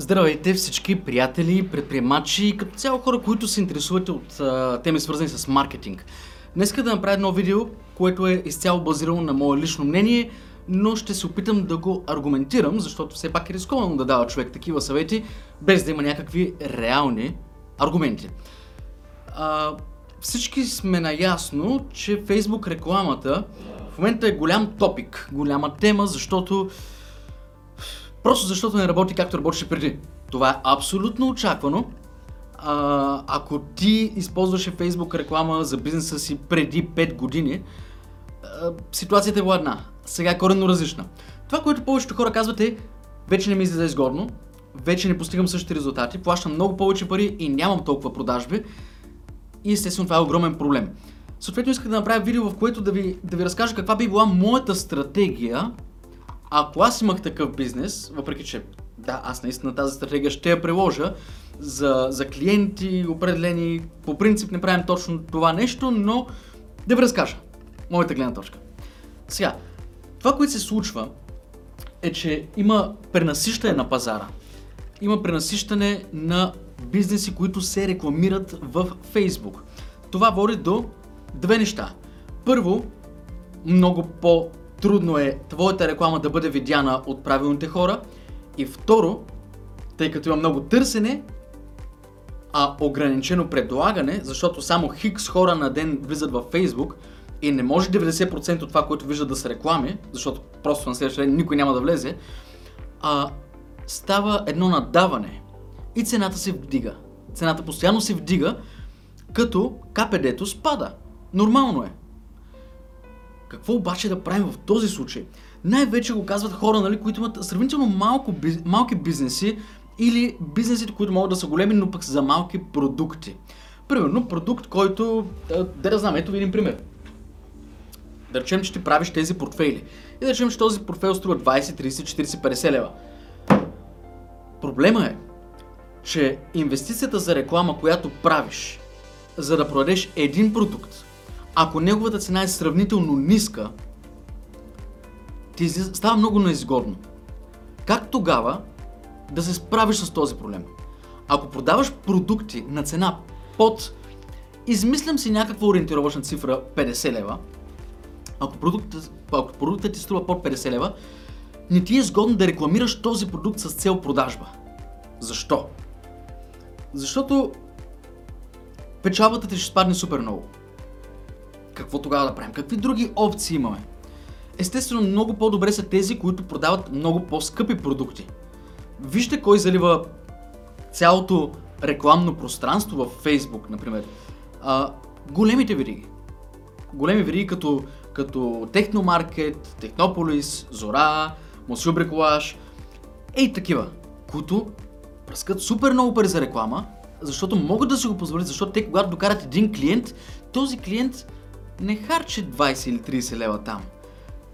Здравейте всички приятели, предприемачи и като цяло хора, които се интересуват от а, теми свързани с маркетинг. Днес да направя едно видео, което е изцяло базирано на мое лично мнение, но ще се опитам да го аргументирам, защото все пак е рисковано да дава човек такива съвети, без да има някакви реални аргументи. А, всички сме наясно, че Facebook рекламата в момента е голям топик, голяма тема, защото Просто защото не работи както работеше преди. Това е абсолютно очаквано. А, ако ти използваше Facebook реклама за бизнеса си преди 5 години, а, ситуацията е била една. Сега е коренно различна. Това, което повечето хора казват е, вече не ми излиза изгодно, вече не постигам същите резултати, плащам много повече пари и нямам толкова продажби. И естествено това е огромен проблем. Съответно исках да направя видео, в което да ви, да ви разкажа каква би била моята стратегия ако аз имах такъв бизнес, въпреки че да, аз наистина тази стратегия ще я приложа за, за клиенти определени, по принцип не правим точно това нещо, но да ви разкажа моята гледна точка. Сега, това, което се случва е, че има пренасищане на пазара. Има пренасищане на бизнеси, които се рекламират в Facebook. Това води до две неща. Първо, много по трудно е твоята реклама да бъде видяна от правилните хора. И второ, тъй като има много търсене, а ограничено предлагане, защото само хикс хора на ден влизат във Facebook и не може 90% от това, което виждат да са реклами, защото просто на следващия ден никой няма да влезе, а става едно надаване и цената се вдига. Цената постоянно се вдига, като КПД-то спада. Нормално е. Какво обаче да правим в този случай? Най-вече го казват хора, нали, които имат сравнително малко, малки бизнеси или бизнесите, които могат да са големи, но пък за малки продукти. Примерно продукт, който, да, да знам, ето ви един пример. Да речем, че ти правиш тези портфейли. И да речем, че този портфейл струва 20, 30, 40, 50 лева. Проблема е, че инвестицията за реклама, която правиш, за да продадеш един продукт, ако неговата цена е сравнително ниска, ти става много неизгодно. Как тогава да се справиш с този проблем? Ако продаваш продукти на цена под, измислям си някаква ориентировъчна цифра 50 лева, ако продуктът, ако продуктът ти струва под 50 лева, не ти е изгодно да рекламираш този продукт с цел продажба. Защо? Защото печалбата ти ще спадне супер много какво тогава да правим? Какви други опции имаме? Естествено, много по-добре са тези, които продават много по-скъпи продукти. Вижте кой залива цялото рекламно пространство в Facebook, например. А, големите вериги. Големи вериги като, като Техномаркет, Технополис, Зора, Мосил Бриколаж. Ей такива, които пръскат супер много пари за реклама, защото могат да си го позволят, защото те когато докарат един клиент, този клиент не харчи 20 или 30 лева там.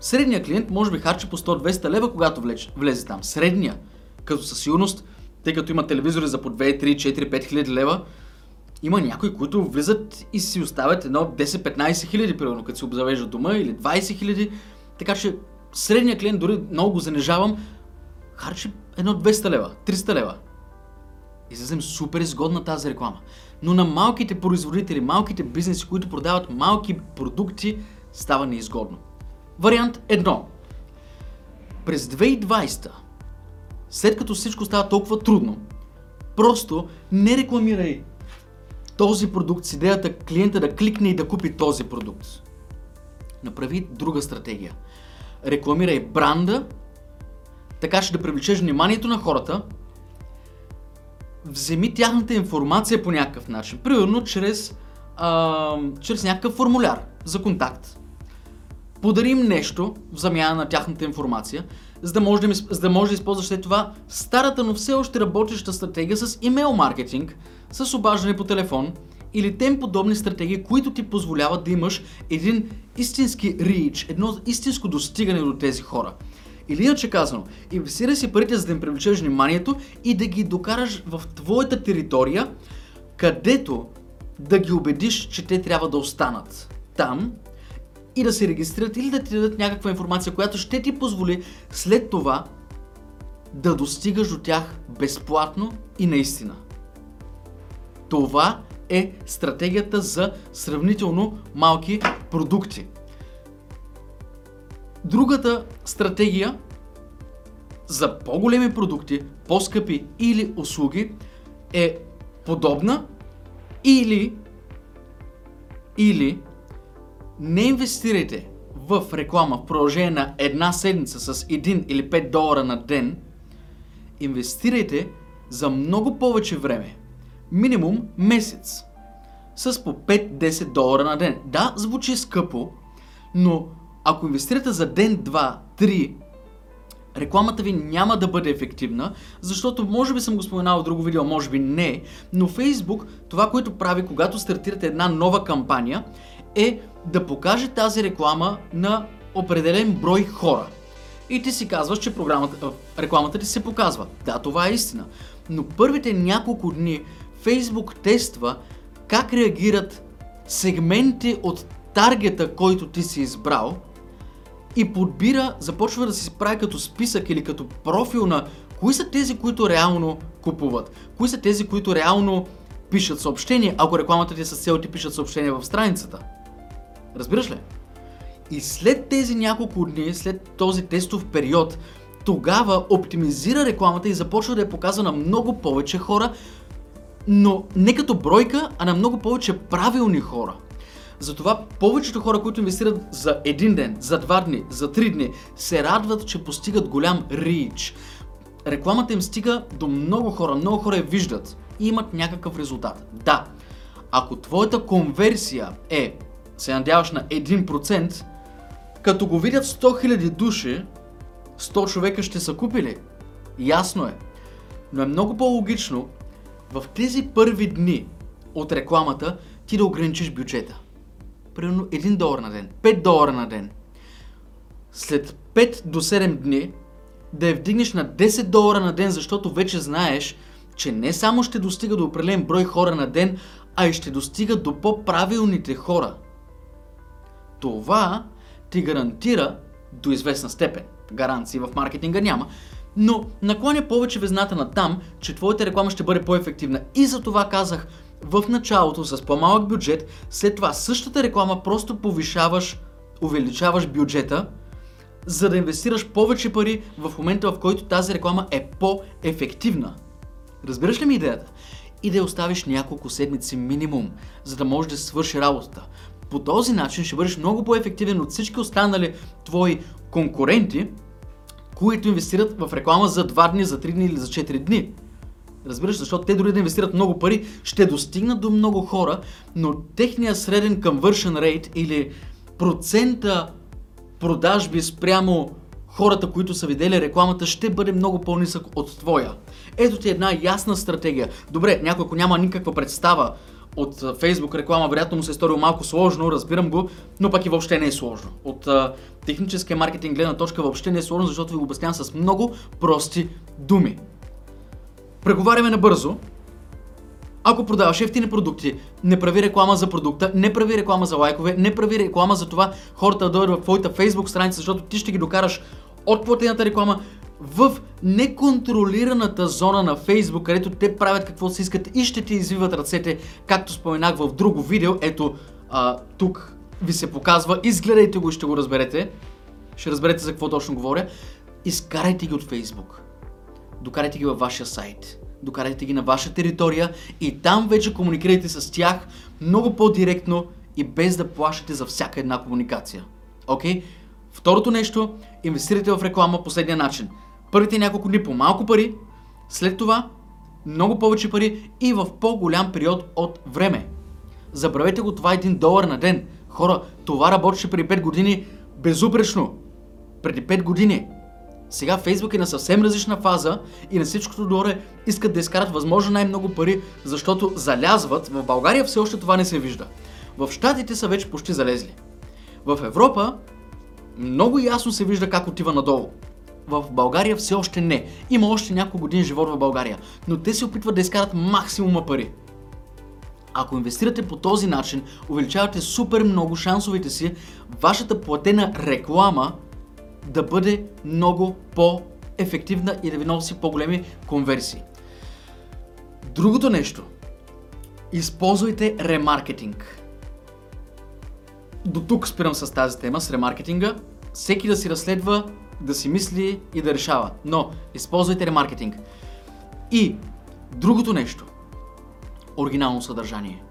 Средният клиент може би харчи по 100-200 лева, когато влезе, там. Средния, като със сигурност, тъй като има телевизори за по 2, 3, 4, 5 хиляди лева, има някои, които влизат и си оставят едно 10-15 хиляди, примерно, като си обзавеждат дома или 20 хиляди. Така че средният клиент, дори много го занижавам, харчи едно 200 лева, 300 лева. И съвсем супер изгодна тази реклама но на малките производители, малките бизнеси, които продават малки продукти, става неизгодно. Вариант 1. През 2020, след като всичко става толкова трудно, просто не рекламирай този продукт с идеята клиента да кликне и да купи този продукт. Направи друга стратегия. Рекламирай бранда, така ще да привлечеш вниманието на хората вземи тяхната информация по някакъв начин. Примерно чрез, а, чрез някакъв формуляр за контакт. Подарим нещо в замяна на тяхната информация, за да може да, за да, може да използваш след това старата, но все още работеща стратегия с имейл маркетинг, с обаждане по телефон или тем подобни стратегии, които ти позволяват да имаш един истински рич, едно истинско достигане до тези хора. Или иначе казано, инвестирай си парите, за да им привлечеш вниманието и да ги докараш в твоята територия, където да ги убедиш, че те трябва да останат там и да се регистрират или да ти дадат някаква информация, която ще ти позволи след това да достигаш до тях безплатно и наистина. Това е стратегията за сравнително малки продукти. Другата стратегия за по-големи продукти, по-скъпи или услуги е подобна или или не инвестирайте в реклама в продължение на една седмица с 1 или 5 долара на ден, инвестирайте за много повече време. Минимум месец. С по 5-10 долара на ден. Да, звучи скъпо, но ако инвестирате за ден, 2, 3, рекламата ви няма да бъде ефективна, защото може би съм го споменал в друго видео, може би не, но Facebook, това, което прави, когато стартирате една нова кампания, е да покаже тази реклама на определен брой хора. И ти си казваш, че програмата, рекламата ти се показва. Да, това е истина. Но първите няколко дни Facebook тества как реагират сегменти от таргета, който ти си избрал и подбира, започва да си прави като списък или като профил на кои са тези, които реално купуват, кои са тези, които реално пишат съобщения, ако рекламата ти е с цел ти пишат съобщения в страницата. Разбираш ли? И след тези няколко дни, след този тестов период, тогава оптимизира рекламата и започва да я показва на много повече хора, но не като бройка, а на много повече правилни хора. Затова повечето хора, които инвестират за един ден, за два дни, за три дни, се радват, че постигат голям рич. Рекламата им стига до много хора, много хора я виждат и имат някакъв резултат. Да, ако твоята конверсия е се надяваш на 1%, като го видят 100 000 души, 100 човека ще са купили. Ясно е. Но е много по-логично в тези първи дни от рекламата ти да ограничиш бюджета. Примерно 1 долар на ден, 5 долара на ден. След 5 до 7 дни да я вдигнеш на 10 долара на ден, защото вече знаеш, че не само ще достига до определен брой хора на ден, а и ще достига до по-правилните хора – това ти гарантира до известна степен. Гаранции в маркетинга няма. Но наклоня повече везната на там, че твоята реклама ще бъде по-ефективна. И за това казах в началото с по-малък бюджет, след това същата реклама просто повишаваш, увеличаваш бюджета, за да инвестираш повече пари в момента, в който тази реклама е по-ефективна. Разбираш ли ми идеята? И да я оставиш няколко седмици минимум, за да може да свърши работата. По този начин ще бъдеш много по-ефективен от всички останали твои конкуренти, които инвестират в реклама за 2 дни, за 3 дни или за 4 дни. Разбираш, защото те дори да инвестират много пари, ще достигнат до много хора, но техният среден conversion rate или процента продажби спрямо хората, които са видели рекламата, ще бъде много по-нисък от твоя. Ето ти една ясна стратегия. Добре, някой ако няма никаква представа от Facebook реклама, вероятно му се е сторило малко сложно, разбирам го, но пък и въобще не е сложно. От техническия маркетинг гледна точка въобще не е сложно, защото ви го обяснявам с много прости думи. Преговаряме набързо. Ако продаваш ефтини продукти, не прави реклама за продукта, не прави реклама за лайкове, не прави реклама за това хората да дойдат в твоята Facebook страница, защото ти ще ги докараш от платената реклама в неконтролираната зона на Facebook, където те правят какво си искат и ще ти извиват ръцете, както споменах в друго видео. Ето, а, тук ви се показва. Изгледайте го и ще го разберете. Ще разберете за какво точно говоря. Изкарайте ги от Facebook. Докарайте ги във вашия сайт. Докарайте ги на ваша територия и там вече комуникирайте с тях много по-директно и без да плащате за всяка една комуникация. Окей? Okay? Второто нещо, инвестирайте в реклама последния начин първите няколко дни по малко пари, след това много повече пари и в по-голям период от време. Забравете го, това е един долар на ден. Хора, това работеше преди 5 години безупречно. Преди 5 години. Сега Фейсбук е на съвсем различна фаза и на всичкото доре искат да изкарат възможно най-много пари, защото залязват. В България все още това не се вижда. В Штатите са вече почти залезли. В Европа много ясно се вижда как отива надолу в България все още не. Има още няколко години живот в България, но те се опитват да изкарат максимума пари. Ако инвестирате по този начин, увеличавате супер много шансовете си вашата платена реклама да бъде много по по-ефективна и да ви носи по-големи конверсии. Другото нещо. Използвайте ремаркетинг. До тук спирам с тази тема, с ремаркетинга. Всеки да си разследва, да си мисли и да решава. Но използвайте ремаркетинг. И другото нещо. Оригинално съдържание.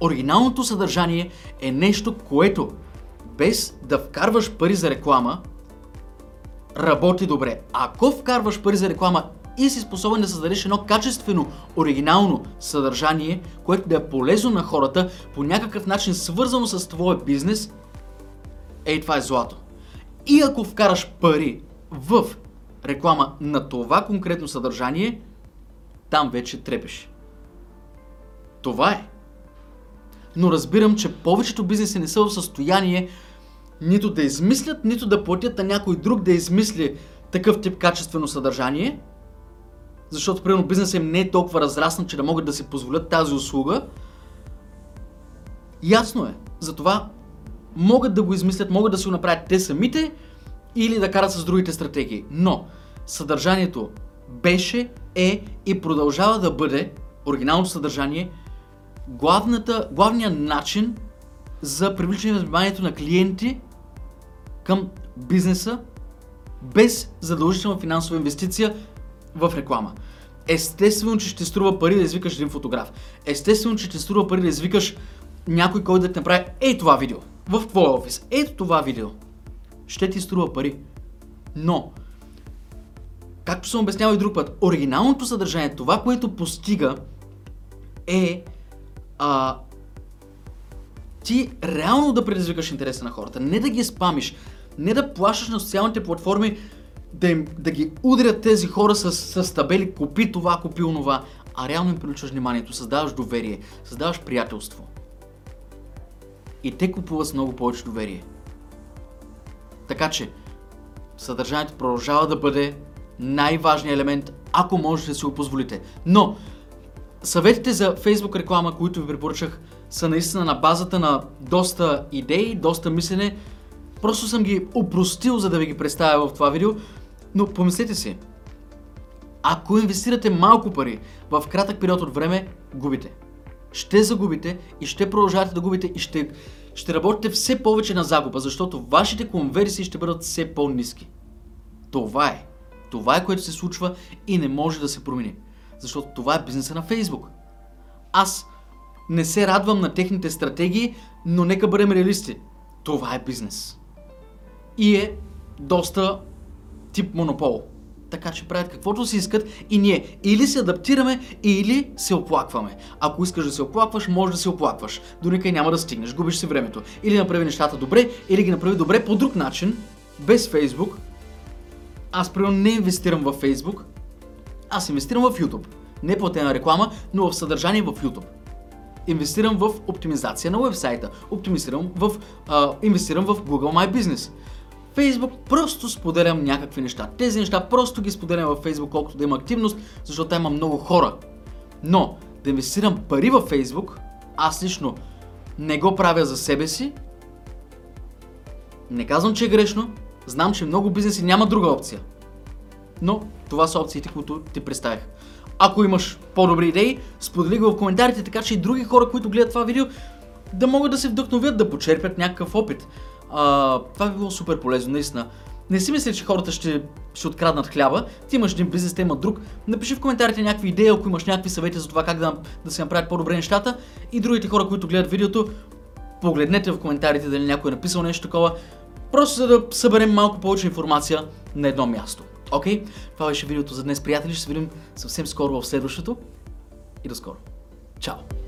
Оригиналното съдържание е нещо, което без да вкарваш пари за реклама, работи добре. Ако вкарваш пари за реклама и си способен да създадеш едно качествено, оригинално съдържание, което да е полезно на хората, по някакъв начин свързано с твоя бизнес, ей това е злато. И ако вкараш пари в реклама на това конкретно съдържание, там вече трепеш. Това е. Но разбирам, че повечето бизнеси не са в състояние нито да измислят, нито да платят на някой друг да измисли такъв тип качествено съдържание, защото, примерно, бизнесът им не е толкова разраснат, че да могат да си позволят тази услуга. Ясно е. Затова могат да го измислят, могат да си го направят те самите или да карат с другите стратегии. Но съдържанието беше, е и продължава да бъде оригиналното съдържание главната, главният начин за привличане на вниманието на клиенти към бизнеса без задължителна финансова инвестиция в реклама. Естествено, че ще струва пари да извикаш един фотограф. Естествено, че ще струва пари да извикаш някой, който да ти направи ей това видео в твоя офис. Ето това видео. Ще ти струва пари. Но, както съм обяснявал и друг път, оригиналното съдържание, това, което постига е а, ти реално да предизвикаш интереса на хората, не да ги спамиш, не да плащаш на социалните платформи да, им, да ги удрят тези хора с, с табели купи това, купи онова, а реално им привличаш вниманието, създаваш доверие, създаваш приятелство. И те купуват с много повече доверие. Така че, съдържанието продължава да бъде най-важният елемент, ако можете да си го позволите. Но, съветите за Facebook реклама, които ви препоръчах, са наистина на базата на доста идеи, доста мислене. Просто съм ги упростил, за да ви ги представя в това видео. Но помислете си, ако инвестирате малко пари в кратък период от време, губите. Ще загубите и ще продължавате да губите и ще, ще работите все повече на загуба, защото вашите конверсии ще бъдат все по-низки. Това е. Това е което се случва и не може да се промени. Защото това е бизнеса на Фейсбук. Аз не се радвам на техните стратегии, но нека бъдем реалисти. Това е бизнес. И е доста тип монопол. Така че правят каквото си искат и ние или се адаптираме, или се оплакваме. Ако искаш да се оплакваш, може да се оплакваш. До никъде няма да стигнеш, губиш си времето. Или направи нещата добре, или ги направи добре по друг начин, без Фейсбук. Аз, примерно, не инвестирам в Фейсбук, аз инвестирам в YouTube. Не платена реклама, но в съдържание в YouTube. Инвестирам в оптимизация на вебсайта. Оптимизирам в, а, инвестирам в Google My Business. Facebook просто споделям някакви неща. Тези неща просто ги споделям във Facebook, колкото да има активност, защото там има много хора. Но да инвестирам пари във Facebook, аз лично не го правя за себе си. Не казвам, че е грешно. Знам, че много бизнеси няма друга опция. Но това са опциите, които ти представях. Ако имаш по-добри идеи, сподели го в коментарите, така че и други хора, които гледат това видео, да могат да се вдъхновят, да почерпят някакъв опит. А, това би било супер полезно, наистина. Не си мисля, че хората ще, ще откраднат хляба. Ти имаш един бизнес, те имат друг. Напиши в коментарите някакви идеи, ако имаш някакви съвети за това как да, да се направят по-добре нещата. И другите хора, които гледат видеото, погледнете в коментарите дали някой е написал нещо такова. Просто за да съберем малко повече информация на едно място. Окей? Okay? Това беше видеото за днес, приятели. Ще се видим съвсем скоро в следващото. И до скоро. Чао!